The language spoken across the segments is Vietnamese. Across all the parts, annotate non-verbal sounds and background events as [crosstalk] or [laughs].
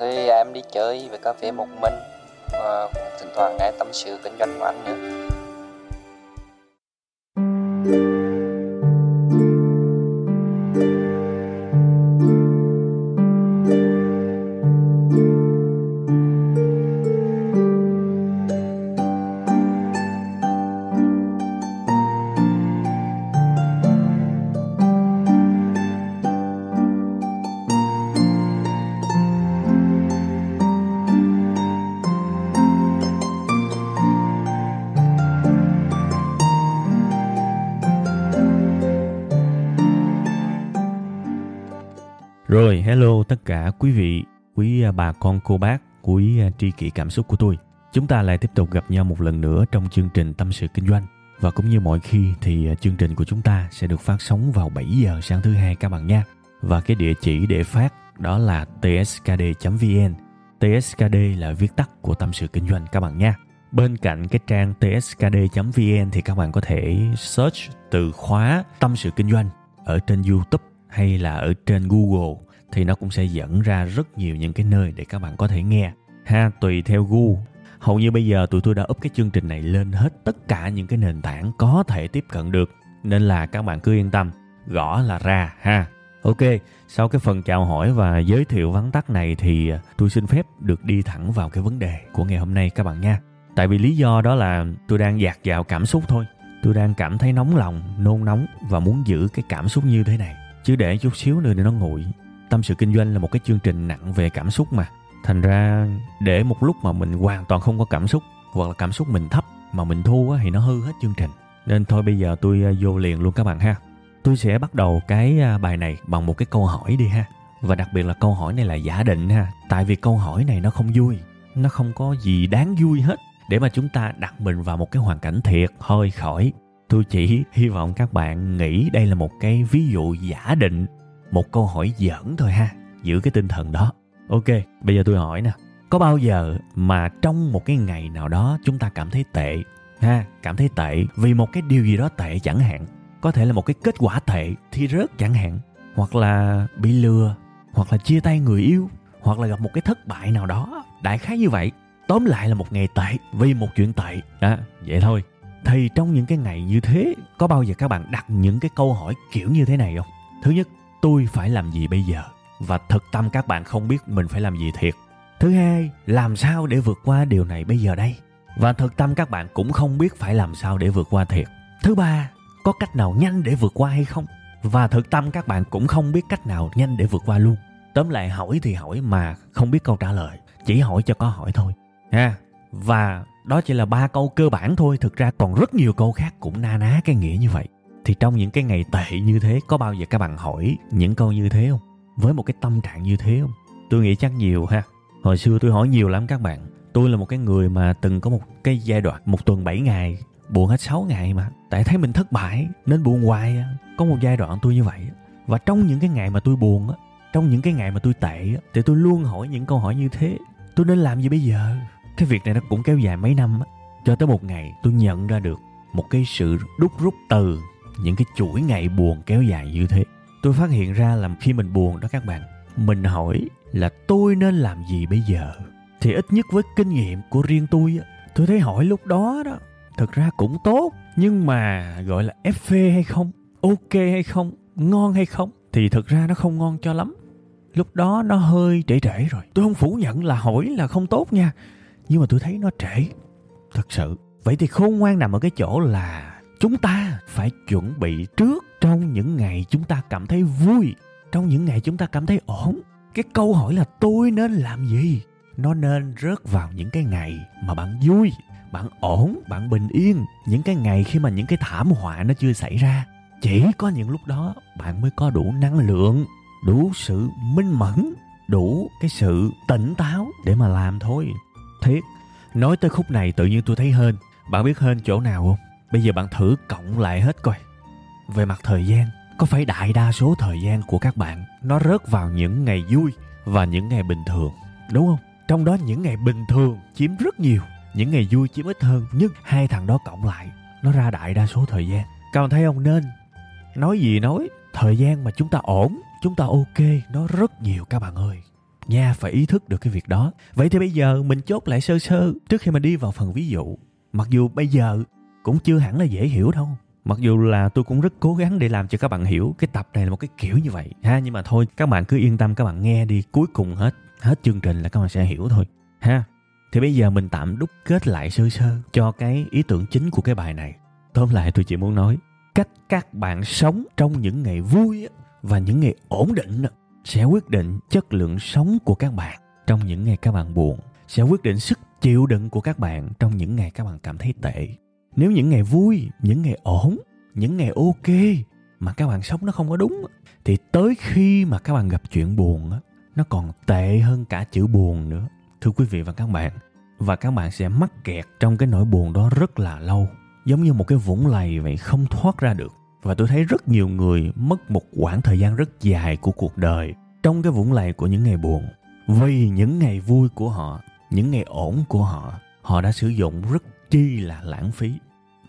Thì à, em đi chơi về cà phê một mình, và thỉnh thoảng nghe tâm sự kinh doanh của anh nữa. Rồi, hello tất cả quý vị, quý à, bà con cô bác, quý à, tri kỷ cảm xúc của tôi. Chúng ta lại tiếp tục gặp nhau một lần nữa trong chương trình Tâm sự Kinh doanh. Và cũng như mọi khi thì à, chương trình của chúng ta sẽ được phát sóng vào 7 giờ sáng thứ hai các bạn nha. Và cái địa chỉ để phát đó là tskd.vn. TSKD là viết tắt của Tâm sự Kinh doanh các bạn nha. Bên cạnh cái trang tskd.vn thì các bạn có thể search từ khóa Tâm sự Kinh doanh ở trên YouTube hay là ở trên Google thì nó cũng sẽ dẫn ra rất nhiều những cái nơi để các bạn có thể nghe. Ha, tùy theo gu. Hầu như bây giờ tụi tôi đã up cái chương trình này lên hết tất cả những cái nền tảng có thể tiếp cận được, nên là các bạn cứ yên tâm, gõ là ra, ha. Ok, sau cái phần chào hỏi và giới thiệu vắn tắt này thì à, tôi xin phép được đi thẳng vào cái vấn đề của ngày hôm nay các bạn nha. Tại vì lý do đó là tôi đang dạt dào cảm xúc thôi. Tôi đang cảm thấy nóng lòng, nôn nóng và muốn giữ cái cảm xúc như thế này. Chứ để chút xíu nữa thì nó nguội tâm sự kinh doanh là một cái chương trình nặng về cảm xúc mà. Thành ra, để một lúc mà mình hoàn toàn không có cảm xúc, hoặc là cảm xúc mình thấp mà mình thu thì nó hư hết chương trình. Nên thôi bây giờ tôi à, vô liền luôn các bạn ha. Tôi sẽ bắt đầu cái à, bài này bằng một cái câu hỏi đi ha. Và đặc biệt là câu hỏi này là giả định ha. Tại vì câu hỏi này nó không vui, nó không có gì đáng vui hết. Để mà chúng ta đặt mình vào một cái hoàn cảnh thiệt, hơi khỏi, tôi chỉ hy vọng các bạn nghĩ đây là một cái ví dụ giả định một câu hỏi giỡn thôi ha, giữ cái tinh thần đó. Ok, bây giờ tôi hỏi nè, có bao giờ mà trong một cái ngày nào đó chúng ta cảm thấy tệ ha, cảm thấy tệ vì một cái điều gì đó tệ chẳng hạn? Có thể là một cái kết quả tệ thi rớt chẳng hạn, hoặc là bị lừa, hoặc là chia tay người yêu, hoặc là gặp một cái thất bại nào đó. Đại khái như vậy. Tóm lại là một ngày tệ vì một chuyện tệ. Đó vậy thôi. Thì trong những cái ngày như thế, có bao giờ các bạn đặt những cái câu hỏi kiểu như thế này không? Thứ nhất tôi phải làm gì bây giờ? Và thực tâm các bạn không biết mình phải làm gì thiệt. Thứ hai, làm sao để vượt qua điều này bây giờ đây? Và thực tâm các bạn cũng không biết phải làm sao để vượt qua thiệt. Thứ ba, có cách nào nhanh để vượt qua hay không? Và thực tâm các bạn cũng không biết cách nào nhanh để vượt qua luôn. Tóm lại hỏi thì hỏi mà không biết câu trả lời. Chỉ hỏi cho có hỏi thôi. Ha? Và đó chỉ là ba câu cơ bản thôi. Thực ra còn rất nhiều câu khác cũng na ná cái nghĩa như vậy thì trong những cái ngày tệ như thế, có bao giờ các bạn hỏi những câu như thế không? Với một cái tâm trạng như thế không? Tôi nghĩ chắc nhiều ha. Hồi xưa tôi hỏi nhiều lắm các bạn. Tôi là một cái người mà từng có một cái giai đoạn, một tuần 7 ngày, buồn hết 6 ngày mà. Tại thấy mình thất bại, nên buồn hoài à. có một giai đoạn tôi như vậy và trong những cái ngày mà tôi buồn á, trong những cái ngày mà tôi tệ á, thì tôi luôn hỏi những câu hỏi như thế. Tôi nên làm gì bây giờ? Cái việc này nó cũng kéo dài mấy năm á. Cho tới một ngày tôi nhận ra được một cái sự đúc rút từ những cái chuỗi ngày buồn kéo dài như thế. Tôi phát hiện ra là khi mình buồn đó các bạn, mình hỏi là tôi nên làm gì bây giờ? Thì ít nhất với kinh nghiệm của riêng tôi tôi thấy hỏi lúc đó đó thực ra cũng tốt, nhưng mà gọi là ép phê hay không, ok hay không, ngon hay không, thì thực ra nó không ngon cho lắm. Lúc đó nó hơi trễ trễ rồi. Tôi không phủ nhận là hỏi là không tốt nha, nhưng mà tôi thấy nó trễ, thật sự. Vậy thì khôn ngoan nằm ở cái chỗ là chúng ta phải chuẩn bị trước trong những ngày chúng ta cảm thấy vui, trong những ngày chúng ta cảm thấy ổn. Cái câu hỏi là tôi nên làm gì? Nó nên rớt vào những cái ngày mà bạn vui, bạn ổn, bạn bình yên. Những cái ngày khi mà những cái thảm họa nó chưa xảy ra. Chỉ có những lúc đó bạn mới có đủ năng lượng, đủ sự minh mẫn, đủ cái sự tỉnh táo để mà làm thôi. Thiết nói tới khúc này tự nhiên tôi thấy hên. Bạn biết hên chỗ nào không? Bây giờ bạn thử cộng lại hết coi. Về mặt thời gian, có phải đại đa số thời gian của các bạn nó rớt vào những ngày vui và những ngày bình thường? Đúng không? Trong đó những ngày bình thường chiếm rất nhiều, những ngày vui chiếm ít hơn, nhưng hai thằng đó cộng lại, nó ra đại đa số thời gian. Các bạn thấy không? Nên nói gì nói, thời gian mà chúng ta ổn, chúng ta ok, nó rất nhiều các bạn ơi. Nha phải ý thức được cái việc đó. Vậy thì bây giờ mình chốt lại sơ sơ trước khi mà đi vào phần ví dụ. Mặc dù bây giờ cũng chưa hẳn là dễ hiểu đâu. Mặc dù là tôi cũng rất cố gắng để làm cho các bạn hiểu, cái tập này là một cái kiểu như vậy, ha. Nhưng mà thôi, các bạn cứ yên tâm, các bạn nghe đi, cuối cùng hết hết chương trình là các bạn sẽ hiểu thôi, ha. Thì bây giờ mình tạm đúc kết lại sơ sơ cho cái ý tưởng chính của cái bài này. Tóm lại tôi chỉ muốn nói, cách các bạn sống trong những ngày vui và những ngày ổn định sẽ quyết định chất lượng sống của các bạn trong những ngày các bạn buồn, sẽ quyết định sức chịu đựng của các bạn trong những ngày các bạn cảm thấy tệ nếu những ngày vui, những ngày ổn, những ngày ok mà các bạn sống nó không có đúng, thì tới khi mà các bạn gặp chuyện buồn nó còn tệ hơn cả chữ buồn nữa. Thưa quý vị và các bạn, và các bạn sẽ mắc kẹt trong cái nỗi buồn đó rất là lâu, giống như một cái vũng lầy vậy, không thoát ra được. Và tôi thấy rất nhiều người mất một quãng thời gian rất dài của cuộc đời trong cái vũng lầy của những ngày buồn. Vì những ngày vui của họ, những ngày ổn của họ họ đã sử dụng rất chi là lãng phí.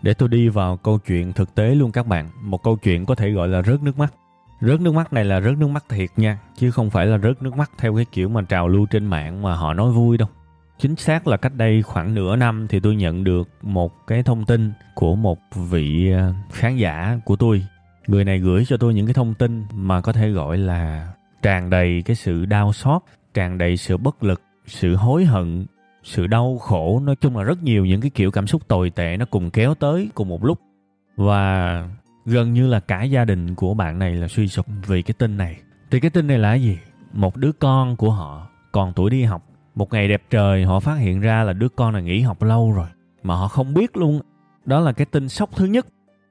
Để tôi đi vào câu chuyện thực tế luôn các bạn, một câu chuyện có thể gọi là rớt nước mắt. Rớt nước mắt này là rớt nước mắt thiệt nha, chứ không phải là rớt nước mắt theo cái kiểu mà trào lưu trên mạng mà họ nói vui đâu. Chính xác là cách đây khoảng nửa năm thì tôi nhận được một cái thông tin của một vị à, khán giả của tôi. Người này gửi cho tôi những cái thông tin mà có thể gọi là tràn đầy cái sự đau xót, tràn đầy sự bất lực, sự hối hận sự đau khổ, nói chung là rất nhiều những cái kiểu cảm xúc tồi tệ nó cùng kéo tới cùng một lúc. Và gần như là cả gia đình của bạn này là suy sụp vì cái tin này. Thì cái tin này là gì? Một đứa con của họ còn tuổi đi học. Một ngày đẹp trời, họ phát hiện ra là đứa con này nghỉ học lâu rồi, mà họ không biết luôn. Đó là cái tin sốc thứ nhất.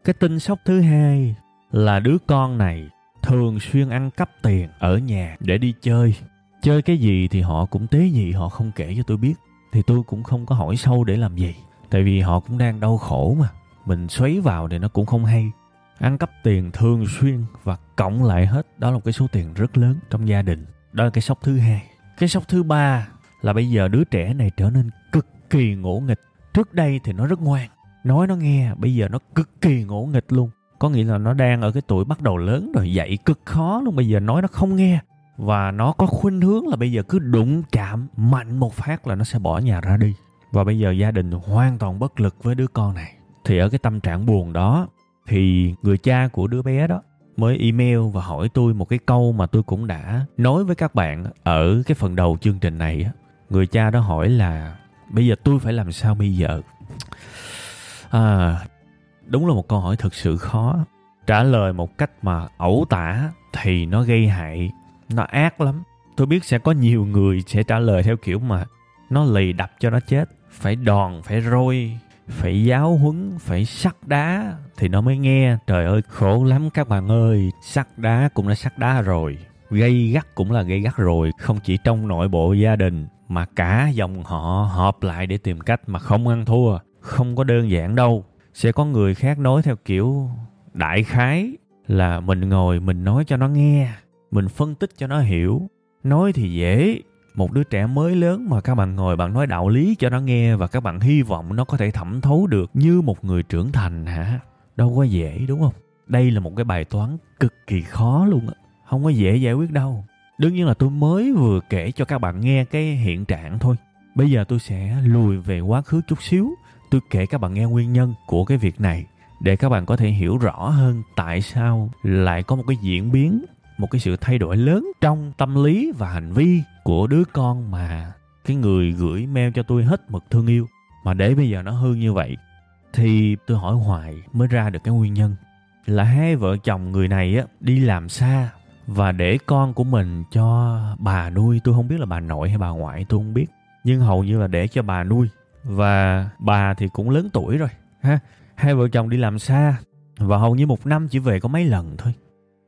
Cái tin sốc thứ hai là đứa con này thường xuyên ăn cắp tiền ở nhà để đi chơi. Chơi cái gì thì họ cũng tế nhị, họ không kể cho tôi biết thì tôi cũng không có hỏi sâu để làm gì. Tại vì họ cũng đang đau khổ mà. Mình xoáy vào thì nó cũng không hay. Ăn cắp tiền thường xuyên và cộng lại hết, đó là một cái số tiền rất lớn trong gia đình. Đó là cái sốc thứ hai. Cái sốc thứ ba là bây giờ đứa trẻ này trở nên cực kỳ ngỗ nghịch. Trước đây thì nó rất ngoan. Nói nó nghe, bây giờ nó cực kỳ ngỗ nghịch luôn. Có nghĩa là nó đang ở cái tuổi bắt đầu lớn rồi dạy cực khó luôn. Bây giờ nói nó không nghe và nó có khuynh hướng là bây giờ cứ đụng chạm mạnh một phát là nó sẽ bỏ nhà ra đi. Và bây giờ gia đình hoàn toàn bất lực với đứa con này. Thì ở cái tâm trạng buồn đó, thì người cha của đứa bé đó mới email và hỏi tôi một cái câu mà tôi cũng đã nói với các bạn ở cái phần đầu chương trình này người cha đó hỏi là, bây giờ tôi phải làm sao bây giờ? À đúng là một câu hỏi thực sự khó. Trả lời một cách mà ẩu tả thì nó gây hại nó ác lắm. Tôi biết sẽ có nhiều người sẽ trả lời theo kiểu mà nó lì đập cho nó chết. Phải đòn, phải roi, phải giáo huấn, phải sắt đá. Thì nó mới nghe. Trời ơi, khổ lắm các bạn ơi. Sắt đá cũng đã sắt đá rồi. Gây gắt cũng là gây gắt rồi. Không chỉ trong nội bộ gia đình, mà cả dòng họ họp lại để tìm cách mà không ăn thua. Không có đơn giản đâu. Sẽ có người khác nói theo kiểu đại khái là mình ngồi mình nói cho nó nghe mình phân tích cho nó hiểu. Nói thì dễ. Một đứa trẻ mới lớn mà các bạn ngồi bạn nói đạo lý cho nó nghe và các bạn hy vọng nó có thể thẩm thấu được như một người trưởng thành hả? Đâu có dễ, đúng không? Đây là một cái bài toán cực kỳ khó luôn á. Không có dễ giải quyết đâu. Đương nhiên là tôi mới vừa kể cho các bạn nghe cái hiện trạng thôi. Bây giờ tôi sẽ lùi về quá khứ chút xíu. Tôi kể các bạn nghe nguyên nhân của cái việc này để các bạn có thể hiểu rõ hơn tại sao lại có một cái diễn biến một cái sự thay đổi lớn trong tâm lý và hành vi của đứa con mà cái người gửi mail cho tôi hết mực thương yêu. Mà để bây giờ nó hư như vậy, thì tôi hỏi hoài mới ra được cái nguyên nhân. Là hai vợ chồng người này á, đi làm xa và để con của mình cho bà nuôi. Tôi không biết là bà nội hay bà ngoại, tôi không biết. Nhưng hầu như là để cho bà nuôi. Và bà thì cũng lớn tuổi rồi, ha. Hai vợ chồng đi làm xa và hầu như một năm chỉ về có mấy lần thôi.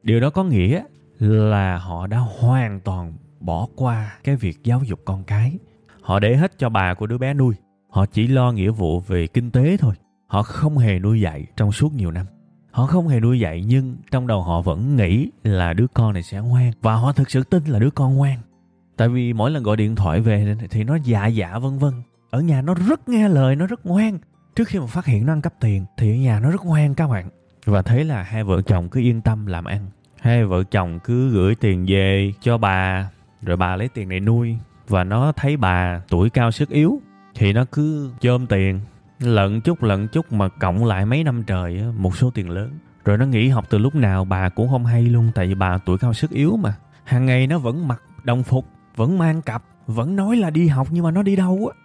Điều đó có nghĩa là họ đã hoàn toàn bỏ qua cái việc giáo dục con cái. Họ để hết cho bà của đứa bé nuôi. Họ chỉ lo nghĩa vụ về kinh tế thôi. Họ không hề nuôi dạy trong suốt nhiều năm. Họ không hề nuôi dạy nhưng trong đầu họ vẫn nghĩ là đứa con này sẽ ngoan. Và họ thực sự tin là đứa con ngoan. Tại vì mỗi lần gọi điện thoại về thì nó dạ dạ vân vân. Ở nhà nó rất nghe lời, nó rất ngoan. Trước khi mà phát hiện nó ăn cắp tiền thì ở nhà nó rất ngoan các bạn. Và thế là hai vợ chồng cứ yên tâm làm ăn hai vợ chồng cứ gửi tiền về cho bà, rồi bà lấy tiền này nuôi. Và nó thấy bà tuổi cao sức yếu, thì nó cứ chôm tiền. Lận chút lận chút mà cộng lại mấy năm trời một số tiền lớn. Rồi nó nghỉ học từ lúc nào bà cũng không hay luôn, tại vì bà tuổi cao sức yếu mà. Hàng ngày nó vẫn mặc đồng phục, vẫn mang cặp, vẫn nói là đi học nhưng mà nó đi đâu á.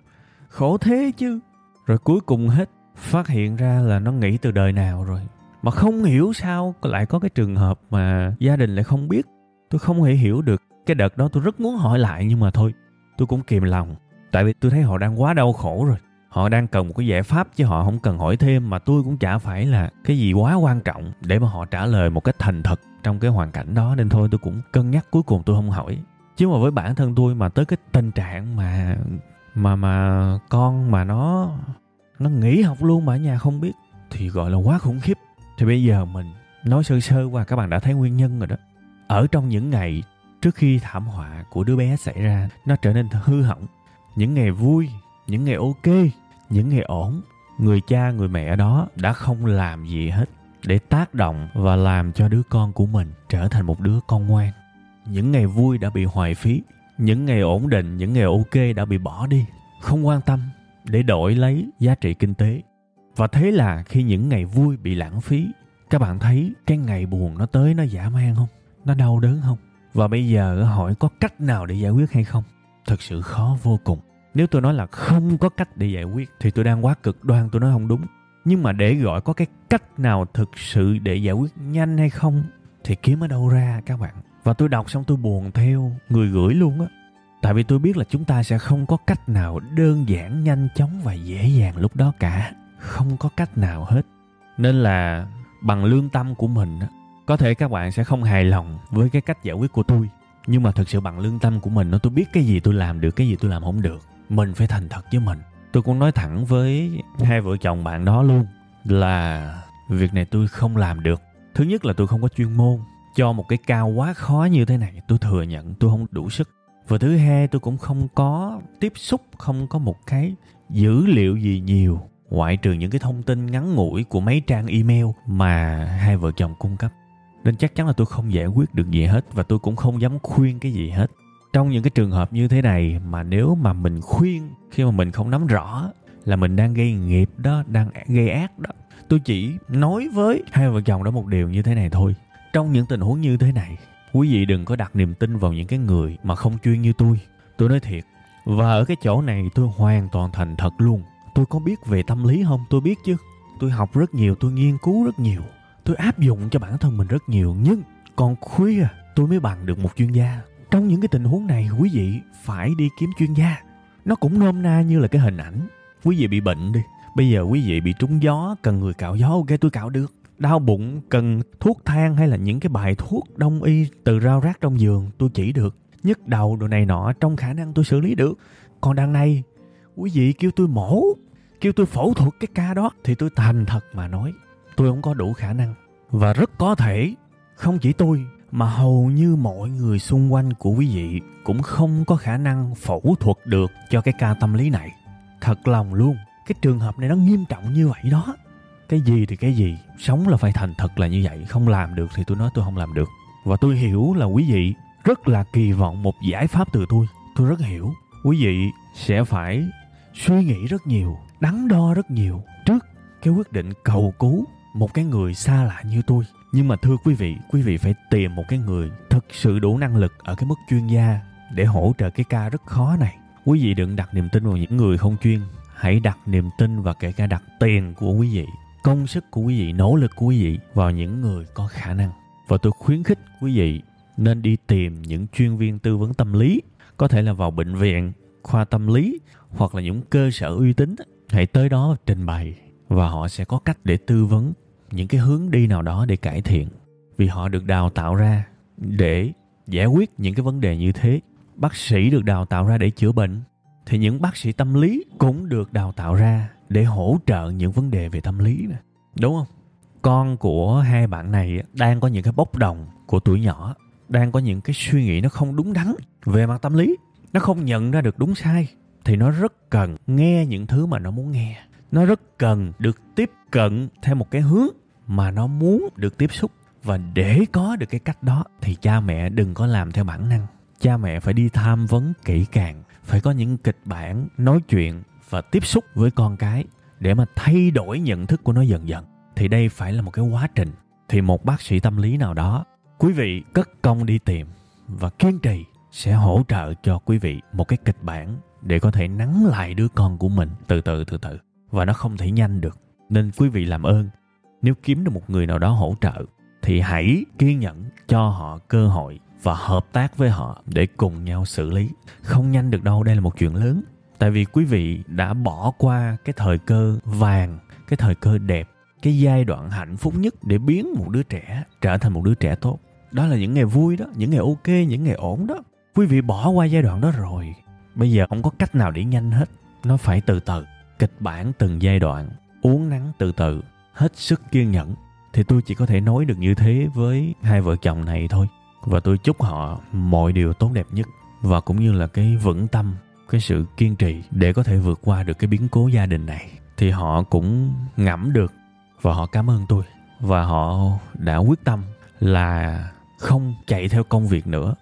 Khổ thế chứ. Rồi cuối cùng hết, phát hiện ra là nó nghỉ từ đời nào rồi mà không hiểu sao lại có cái trường hợp mà gia đình lại không biết. Tôi không hề hiểu được. Cái đợt đó tôi rất muốn hỏi lại nhưng mà thôi, tôi cũng kìm lòng. Tại vì tôi thấy họ đang quá đau khổ rồi. Họ đang cần một cái giải pháp chứ họ không cần hỏi thêm mà tôi cũng chả phải là cái gì quá quan trọng để mà họ trả lời một cách thành thật trong cái hoàn cảnh đó. Nên thôi tôi cũng cân nhắc cuối cùng tôi không hỏi. Chứ mà với bản thân tôi mà tới cái tình trạng mà mà mà con mà nó nó nghỉ học luôn mà ở nhà không biết thì gọi là quá khủng khiếp thì bây giờ mình nói sơ sơ qua, các bạn đã thấy nguyên nhân rồi đó. Ở trong những ngày trước khi thảm họa của đứa bé xảy ra, nó trở nên hư hỏng. Những ngày vui, những ngày ok, những ngày ổn, người cha, người mẹ đó đã không làm gì hết để tác động và làm cho đứa con của mình trở thành một đứa con ngoan. Những ngày vui đã bị hoài phí, những ngày ổn định, những ngày ok đã bị bỏ đi. Không quan tâm, để đổi lấy giá trị kinh tế và thế là khi những ngày vui bị lãng phí, các bạn thấy cái ngày buồn nó tới nó giả man không? Nó đau đớn không? Và bây giờ hỏi có cách nào để giải quyết hay không? Thật sự khó vô cùng. Nếu tôi nói là không có cách để giải quyết thì tôi đang quá cực đoan, tôi nói không đúng. Nhưng mà để gọi có cái cách nào thực sự để giải quyết nhanh hay không thì kiếm ở đâu ra, các bạn? Và tôi đọc xong tôi buồn theo, người gửi luôn á. Tại vì tôi biết là chúng ta sẽ không có cách nào đơn giản, nhanh chóng và dễ dàng lúc đó cả không có cách nào hết. Nên là bằng lương tâm của mình có thể các bạn sẽ không hài lòng với cái cách giải quyết của tôi. Nhưng mà thực sự bằng lương tâm của mình nó tôi biết cái gì tôi làm được, cái gì tôi làm không được. Mình phải thành thật với mình. Tôi cũng nói thẳng với hai vợ chồng bạn đó luôn là việc này tôi không làm được. Thứ nhất là tôi không có chuyên môn. Cho một cái cao quá khó như thế này, tôi thừa nhận tôi không đủ sức. Và thứ hai, tôi cũng không có tiếp xúc, không có một cái dữ liệu gì nhiều ngoại trừ những cái thông tin ngắn ngủi của mấy trang email mà hai vợ chồng cung cấp. Nên chắc chắn là tôi không giải quyết được gì hết và tôi cũng không dám khuyên cái gì hết. Trong những cái trường hợp như thế này mà nếu mà mình khuyên khi mà mình không nắm rõ là mình đang gây nghiệp đó, đang gây ác đó, tôi chỉ nói với hai vợ chồng đó một điều như thế này thôi. Trong những tình huống như thế này, quý vị đừng có đặt niềm tin vào những cái người mà không chuyên như tôi. Tôi nói thiệt, và ở cái chỗ này tôi hoàn toàn thành thật luôn tôi có biết về tâm lý không? Tôi biết chứ. Tôi học rất nhiều, tôi nghiên cứu rất nhiều. Tôi áp dụng cho bản thân mình rất nhiều. Nhưng còn khuya, tôi mới bằng được một chuyên gia. Trong những cái tình huống này, quý vị phải đi kiếm chuyên gia. Nó cũng nôm na như là cái hình ảnh. Quý vị bị bệnh đi. Bây giờ quý vị bị trúng gió, cần người cạo gió, ok, tôi cạo được. Đau bụng, cần thuốc thang hay là những cái bài thuốc đông y từ rau rác trong giường, tôi chỉ được. Nhức đầu đồ này nọ, trong khả năng tôi xử lý được. Còn đằng này, quý vị kêu tôi mổ kêu tôi phẫu thuật cái ca đó thì tôi thành thật mà nói, tôi không có đủ khả năng. Và rất có thể không chỉ tôi, mà hầu như mọi người xung quanh của quý vị cũng không có khả năng phẫu thuật được cho cái ca tâm lý này. Thật lòng luôn, cái trường hợp này nó nghiêm trọng như vậy đó. Cái gì thì cái gì, sống là phải thành thật là như vậy, không làm được thì tôi nói tôi không làm được. Và tôi hiểu là quý vị rất là kỳ vọng một giải pháp từ tôi. Tôi rất hiểu, quý vị sẽ phải suy nghĩ rất nhiều đắn đo rất nhiều trước cái quyết định cầu cứu một cái người xa lạ như tôi. Nhưng mà thưa quý vị quý vị phải tìm một cái người thực sự đủ năng lực ở cái mức chuyên gia để hỗ trợ cái ca rất khó này. Quý vị đừng đặt niềm tin vào những người không chuyên. Hãy đặt niềm tin và kể cả đặt tiền của quý vị, công sức của quý vị, nỗ lực của quý vị vào những người có khả năng. Và tôi khuyến khích quý vị nên đi tìm những chuyên viên tư vấn tâm lý. Có thể là vào bệnh viện, khoa tâm lý hoặc là những cơ sở uy tín hãy tới đó trình bày và họ sẽ có cách để tư vấn những cái hướng đi nào đó để cải thiện. Vì họ được đào tạo ra để giải quyết những cái vấn đề như thế. Bác sĩ được đào tạo ra để chữa bệnh. Thì những bác sĩ tâm lý cũng được đào tạo ra để hỗ trợ những vấn đề về tâm lý nè. Đúng không? Con của hai bạn này đang có những cái bốc đồng của tuổi nhỏ, đang có những cái suy nghĩ nó không đúng đắn về mặt tâm lý. Nó không nhận ra được đúng sai thì nó rất cần nghe những thứ mà nó muốn nghe. Nó rất cần được tiếp cận theo một cái hướng mà nó muốn được tiếp xúc. Và để có được cái cách đó thì cha mẹ đừng có làm theo bản năng. Cha mẹ phải đi tham vấn kỹ càng, phải có những kịch bản nói chuyện và tiếp xúc với con cái để mà thay đổi nhận thức của nó dần dần. Thì đây phải là một cái quá trình. Thì một bác sĩ tâm lý nào đó, quý vị, cất công đi tìm và kiên trì sẽ hỗ trợ cho quý vị một cái kịch bản để có thể nắng lại đứa con của mình. Từ từ từ từ. Và nó không thể nhanh được. Nên quý vị làm ơn. Nếu kiếm được một người nào đó hỗ trợ, thì hãy kiên nhẫn cho họ cơ hội và hợp tác với họ để cùng nhau xử lý. Không nhanh được đâu, đây là một chuyện lớn. Tại vì quý vị đã bỏ qua cái thời cơ vàng, cái thời cơ đẹp, cái giai đoạn hạnh phúc nhất để biến một đứa trẻ trở thành một đứa trẻ tốt. Đó là những ngày vui đó, những ngày ok, những ngày ổn đó. Quý vị bỏ qua giai đoạn đó rồi bây giờ không có cách nào để nhanh hết. Nó phải từ từ. Kịch bản từng giai đoạn uống nắng từ từ, hết sức kiên nhẫn. Thì tôi chỉ có thể nói được như thế với hai vợ chồng này thôi. Và tôi chúc họ mọi điều tốt đẹp nhất. Và cũng như là cái vững tâm, cái sự kiên trì để có thể vượt qua được cái biến cố gia đình này. Thì họ cũng ngẫm được và họ cảm ơn tôi. Và họ đã quyết tâm là không chạy theo công việc nữa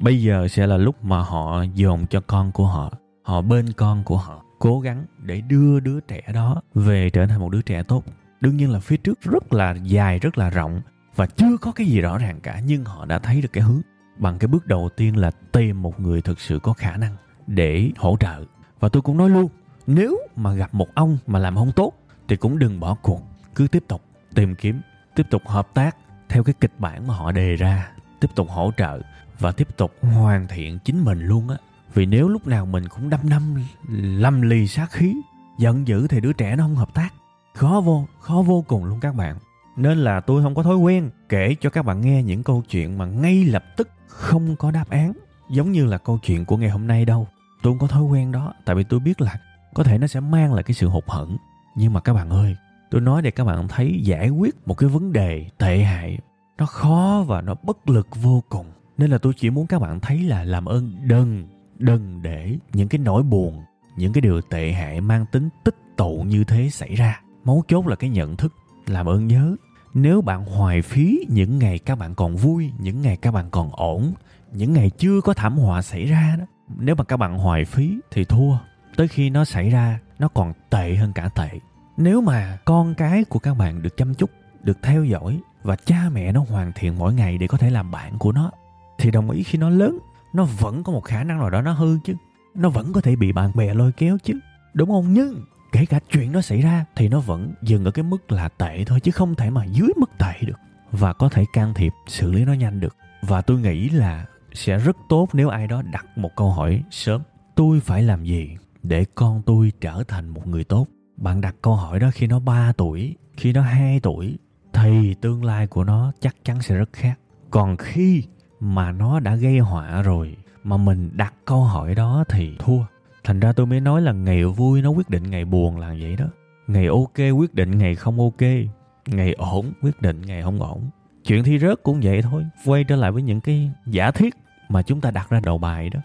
bây giờ sẽ là lúc mà họ dồn cho con của họ họ bên con của họ, cố gắng để đưa đứa trẻ đó về trở thành một đứa trẻ tốt. Đương nhiên là phía trước rất là dài, rất là rộng và chưa có cái gì rõ ràng cả, nhưng họ đã thấy được cái hướng. Bằng cái bước đầu tiên là tìm một người thực sự có khả năng để hỗ trợ. Và tôi cũng nói luôn, nếu mà gặp một ông mà làm không tốt thì cũng đừng bỏ cuộc, cứ tiếp tục tìm kiếm, tiếp tục hợp tác theo cái kịch bản mà họ đề ra, tiếp tục hỗ trợ và tiếp tục hoàn thiện chính mình luôn á. Vì nếu lúc nào mình cũng đâm năm lâm lì sát khí, giận dữ thì đứa trẻ nó không hợp tác. Khó vô khó vô cùng luôn các bạn. Nên là tôi không có thói quen kể cho các bạn nghe những câu chuyện mà ngay lập tức không có đáp án, giống như là câu chuyện của ngày hôm nay đâu. Tôi không có thói quen đó, tại vì tôi biết là có thể nó sẽ mang lại cái sự hụt hẫng. Nhưng mà các bạn ơi, tôi nói để các bạn thấy giải quyết một cái vấn đề tệ hại, nó khó và nó bất lực vô cùng nên là tôi chỉ muốn các bạn thấy là làm ơn đừng đừng để những cái nỗi buồn, những cái điều tệ hại mang tính tích tụ như thế xảy ra. Mấu chốt là cái nhận thức, làm ơn nhớ. Nếu bạn hoài phí những ngày các bạn còn vui, những ngày các bạn còn ổn, những ngày chưa có thảm họa xảy ra đó, nếu mà các bạn hoài phí thì thua. Tới khi nó xảy ra, nó còn tệ hơn cả tệ. Nếu mà con cái của các bạn được chăm chút, được theo dõi và cha mẹ nó hoàn thiện mỗi ngày để có thể làm bạn của nó thì đồng ý khi nó lớn, nó vẫn có một khả năng nào đó nó hư chứ. Nó vẫn có thể bị bạn bè lôi kéo chứ. Đúng không? Nhưng kể cả chuyện đó xảy ra thì nó vẫn dừng ở cái mức là tệ thôi chứ không thể mà dưới mức tệ được. Và có thể can thiệp, xử lý nó nhanh được. Và tôi nghĩ là sẽ rất tốt nếu ai đó đặt một câu hỏi sớm. Tôi phải làm gì để con tôi trở thành một người tốt? Bạn đặt câu hỏi đó khi nó 3 tuổi, khi nó 2 tuổi thì tương lai của nó chắc chắn sẽ rất khác. Còn khi mà nó đã gây họa rồi, mà mình đặt câu hỏi đó thì thua. Thành ra tôi mới nói là ngày vui nó quyết định ngày buồn là vậy đó. Ngày ok quyết định ngày không ok, ngày ổn quyết định ngày không ổn. Chuyện thi rớt cũng vậy thôi, quay trở lại với những cái giả thiết mà chúng ta đặt ra đầu bài đó.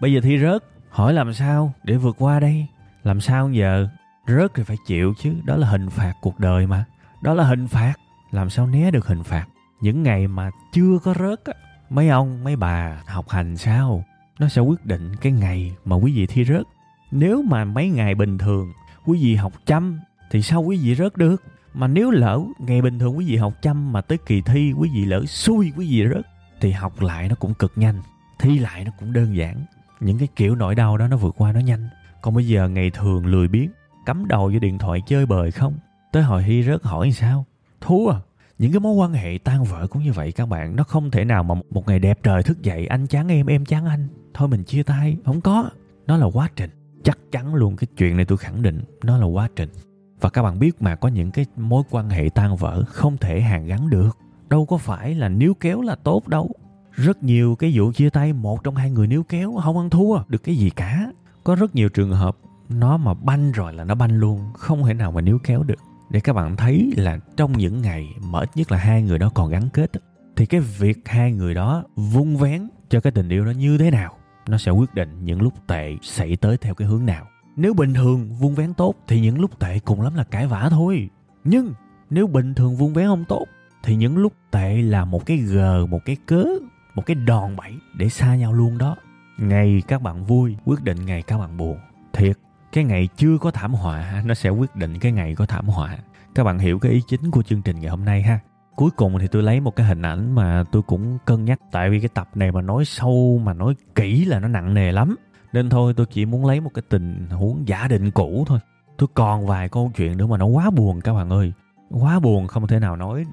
Bây giờ thi rớt, hỏi làm sao để vượt qua đây? Làm sao giờ? Rớt thì phải chịu chứ, đó là hình phạt cuộc đời mà. Đó là hình phạt, làm sao né được hình phạt? Những ngày mà chưa có rớt á mấy ông, mấy bà học hành sao? Nó sẽ quyết định cái ngày mà quý vị thi rớt. Nếu mà mấy ngày bình thường quý vị học chăm thì sao quý vị rớt được? Mà nếu lỡ ngày bình thường quý vị học chăm mà tới kỳ thi quý vị lỡ xui quý vị rớt thì học lại nó cũng cực nhanh, thi lại nó cũng đơn giản. Những cái kiểu nỗi đau đó nó vượt qua nó nhanh. Còn bây giờ ngày thường lười biếng, cắm đầu vô điện thoại chơi bời không? Tới hồi thi rớt hỏi sao? Thua à? Những cái mối quan hệ tan vỡ cũng như vậy các bạn, nó không thể nào mà một ngày đẹp trời thức dậy, anh chán em em chán anh. Thôi mình chia tay, không có. Nó là quá trình. Chắc chắn luôn, cái chuyện này tôi khẳng định, nó là quá trình. Và các bạn biết mà, có những cái mối quan hệ tan vỡ không thể hàn gắn được. Đâu có phải là níu kéo là tốt đâu. Rất nhiều cái vụ chia tay, một trong hai người níu kéo, không ăn thua được cái gì cả. Có rất nhiều trường hợp, nó mà banh rồi là nó banh luôn, không thể nào mà níu kéo được để các bạn thấy là trong những ngày mà ít nhất là hai người đó còn gắn kết thì cái việc hai người đó vung vén cho cái tình yêu đó như thế nào, nó sẽ quyết định những lúc tệ xảy tới theo cái hướng nào. Nếu bình thường vung vén tốt thì những lúc tệ cùng lắm là cãi vã thôi. Nhưng nếu bình thường vung vén không tốt thì những lúc tệ là một cái gờ một cái cớ, một cái đòn bẩy để xa nhau luôn đó. Ngày các bạn vui, quyết định ngày các bạn buồn. Thiệt cái ngày chưa có thảm họa nó sẽ quyết định cái ngày có thảm họa. Các bạn hiểu cái ý chính của chương trình ngày hôm nay ha. Cuối cùng thì tôi lấy một cái hình ảnh mà tôi cũng cân nhắc, tại vì cái tập này mà nói sâu, mà nói kỹ là nó nặng nề lắm. Nên thôi, tôi chỉ muốn lấy một cái tình huống giả định cũ thôi. Tôi còn vài câu chuyện nữa mà nó quá buồn các bạn ơi. Quá buồn không thể nào nói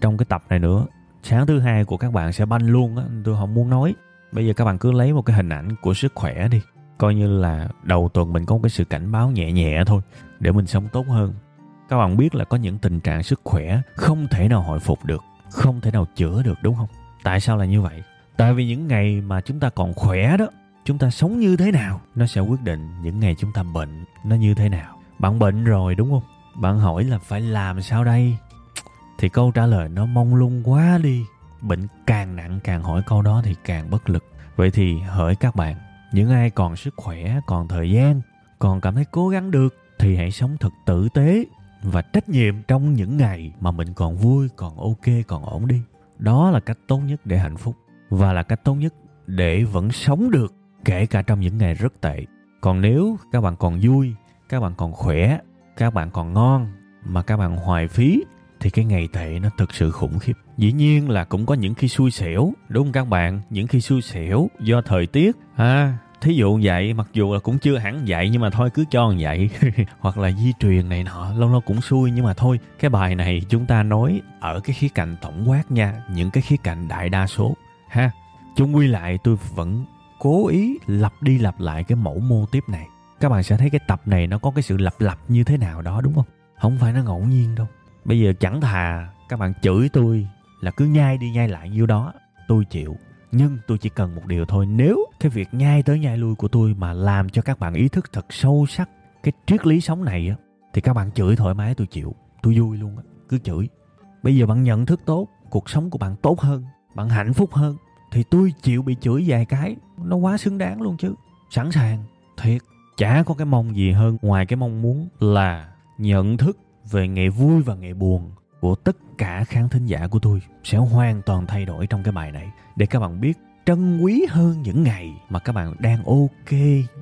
trong cái tập này nữa. Sáng thứ hai của các bạn sẽ banh luôn á, tôi không muốn nói. Bây giờ các bạn cứ lấy một cái hình ảnh của sức khỏe đi coi như là đầu tuần mình có một cái sự cảnh báo nhẹ nhẹ thôi, để mình sống tốt hơn. Các bạn biết là có những tình trạng sức khỏe không thể nào hồi phục được, không thể nào chữa được, đúng không? Tại sao là như vậy? Tại vì những ngày mà chúng ta còn khỏe đó, chúng ta sống như thế nào, nó sẽ quyết định những ngày chúng ta bệnh nó như thế nào. Bạn bệnh rồi, đúng không? Bạn hỏi là phải làm sao đây? Thì câu trả lời nó mong lung quá đi. Bệnh càng nặng càng hỏi câu đó thì càng bất lực. Vậy thì hỡi các bạn những ai còn sức khỏe, còn thời gian, còn cảm thấy cố gắng được thì hãy sống thật tử tế và trách nhiệm trong những ngày mà mình còn vui, còn ok, còn ổn đi. Đó là cách tốt nhất để hạnh phúc và là cách tốt nhất để vẫn sống được, kể cả trong những ngày rất tệ. Còn nếu các bạn còn vui, các bạn còn khỏe, các bạn còn ngon mà các bạn hoài phí thì cái ngày tệ nó thực sự khủng khiếp. Dĩ nhiên là cũng có những khi xui xẻo, đúng không các bạn? Những khi xui xẻo do thời tiết. À thí dụ vậy, mặc dù là cũng chưa hẳn vậy, nhưng mà thôi, cứ cho vậy. [laughs] Hoặc là di truyền này nọ, lâu lâu cũng xui, nhưng mà thôi, cái bài này chúng ta nói ở cái khía cạnh tổng quát nha, những cái khía cạnh đại đa số. Ha, chung quy lại tôi vẫn cố ý lặp đi lặp lại cái mẫu mô tiếp này. Các bạn sẽ thấy cái tập này nó có cái sự lặp lặp như thế nào đó, đúng không? Không phải nó ngẫu nhiên đâu bây giờ chẳng thà các bạn chửi tôi là cứ nhai đi nhai lại nhiêu đó, tôi chịu. Nhưng tôi chỉ cần một điều thôi, nếu cái việc nhai tới nhai lui của tôi mà làm cho các bạn ý thức thật sâu sắc cái triết lý sống này á, thì các bạn chửi thoải mái, tôi chịu. Tôi vui luôn á, cứ chửi. Bây giờ bạn nhận thức tốt, cuộc sống của bạn tốt hơn, bạn hạnh phúc hơn, thì tôi chịu bị chửi vài cái, nó quá xứng đáng luôn chứ. Sẵn sàng, thiệt, chả có cái mong gì hơn. Ngoài cái mong muốn là nhận thức về ngày vui và ngày buồn của tất cả khán thính giả của tôi sẽ hoàn toàn thay đổi trong cái bài này. Để các bạn biết trân quý hơn những ngày mà các bạn đang ok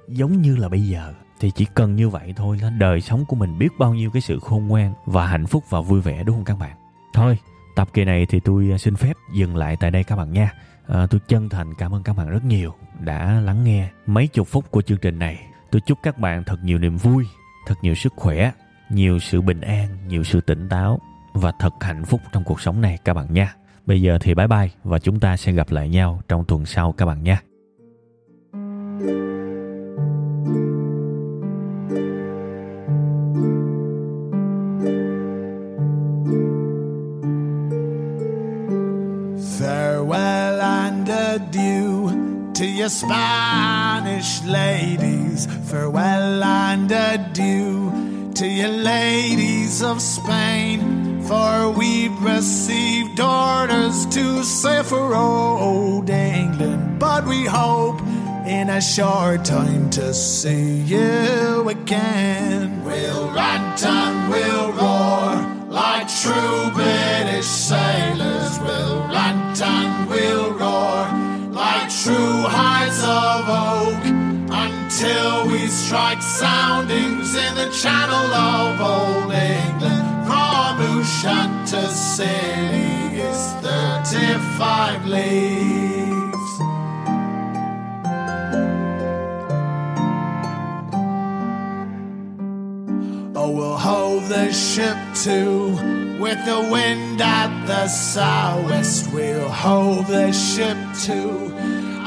giống như là bây giờ. Thì chỉ cần như vậy thôi là đời sống của mình biết bao nhiêu cái sự khôn ngoan và hạnh phúc và vui vẻ đúng không các bạn? Thôi tập kỳ này thì tôi à, xin phép dừng lại tại đây các bạn nha. À, tôi chân thành cảm ơn các bạn rất nhiều đã lắng nghe mấy chục phút của chương trình này. Tôi chúc các bạn thật nhiều niềm vui thật nhiều sức khỏe nhiều sự bình an, nhiều sự tỉnh táo và thật hạnh phúc trong cuộc sống này các bạn nha bây giờ thì bye bye và chúng ta sẽ gặp lại nhau trong tuần sau các bạn nha Farewell and adieu to your Spanish ladies. Farewell and adieu to you, ladies of Spain. For we've received orders to sail for old England. But we hope in a short time to see you again. We'll rant and we'll roar like true British sailors. We'll rant and we'll roar like true hearts of oak until we strike soundings in the channel of old England. From Ushan to Scilly is 35 leagues. Oh, we'll hold the ship to with the wind at the southwest. We'll hold the ship to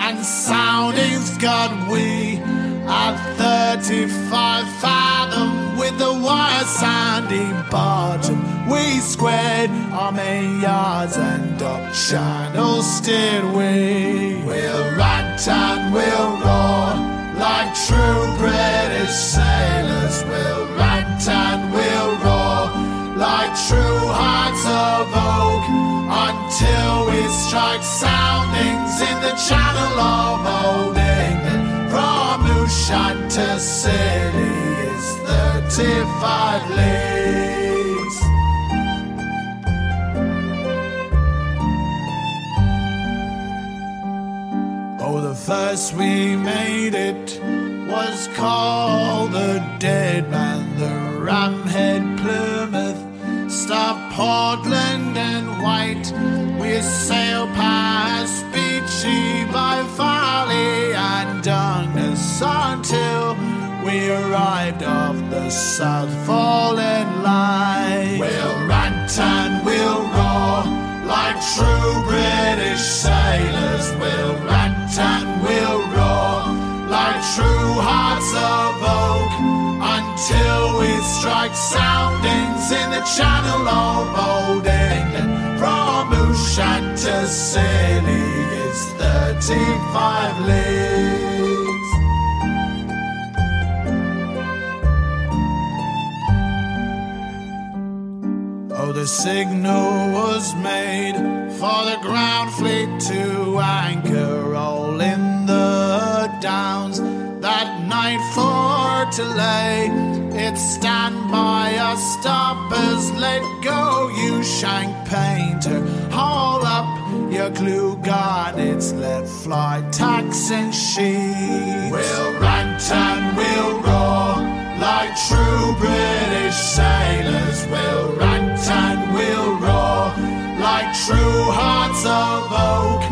and soundings got we at 35 fathom with the wire sandy bottom. We squared our main yards and up channel steered we. We'll rant and we'll roar like true British sailors. We'll rant and we'll roar like true hearts of oak until we strike soundings in the channel of old England. To City is 35 leagues. Oh, the first we made it was called the Dead Man, the Ramhead Plymouth. Stop Portland and White. We sail past Beachy by Farley and Dundas until we arrived off the South Fallen Line. We'll rant and we'll roar like true British sailors. We'll rant and we'll roar like true hearts of oak until we strike soundings in the channel of old England. From Ushan to Scilly it's 35 leagues. The signal was made for the ground fleet to anchor all in the downs. That night for to lay, it's stand by us stoppers. Let go, you shank painter. Haul up your glue garnets, let fly tacks and sheets. We'll rant and we'll like true British sailors. We'll rant and we'll roar like true hearts of oak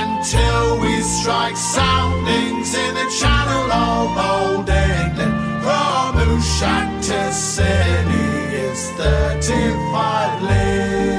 until we strike soundings in the channel of old England. From Ushan to City is 35 leagues.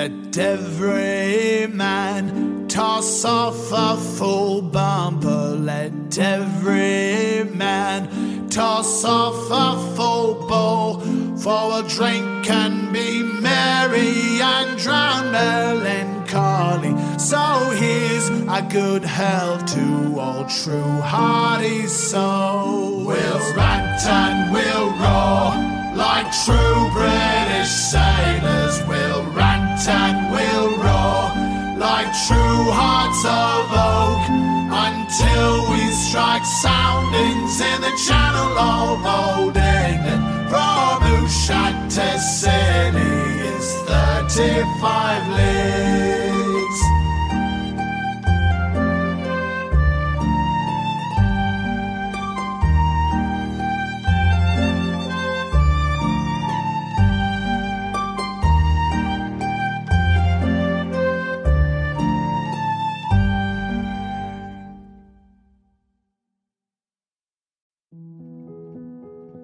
Let every man toss off a full bumper. Let every man toss off a full bowl. For a drink can be merry and drown melancholy. So here's a good health to all true hearty souls. We'll rant and we'll roar like true British sailors. And we'll roar like true hearts of oak until we strike soundings in the channel of old England. From Ushan to City is 35 leagues.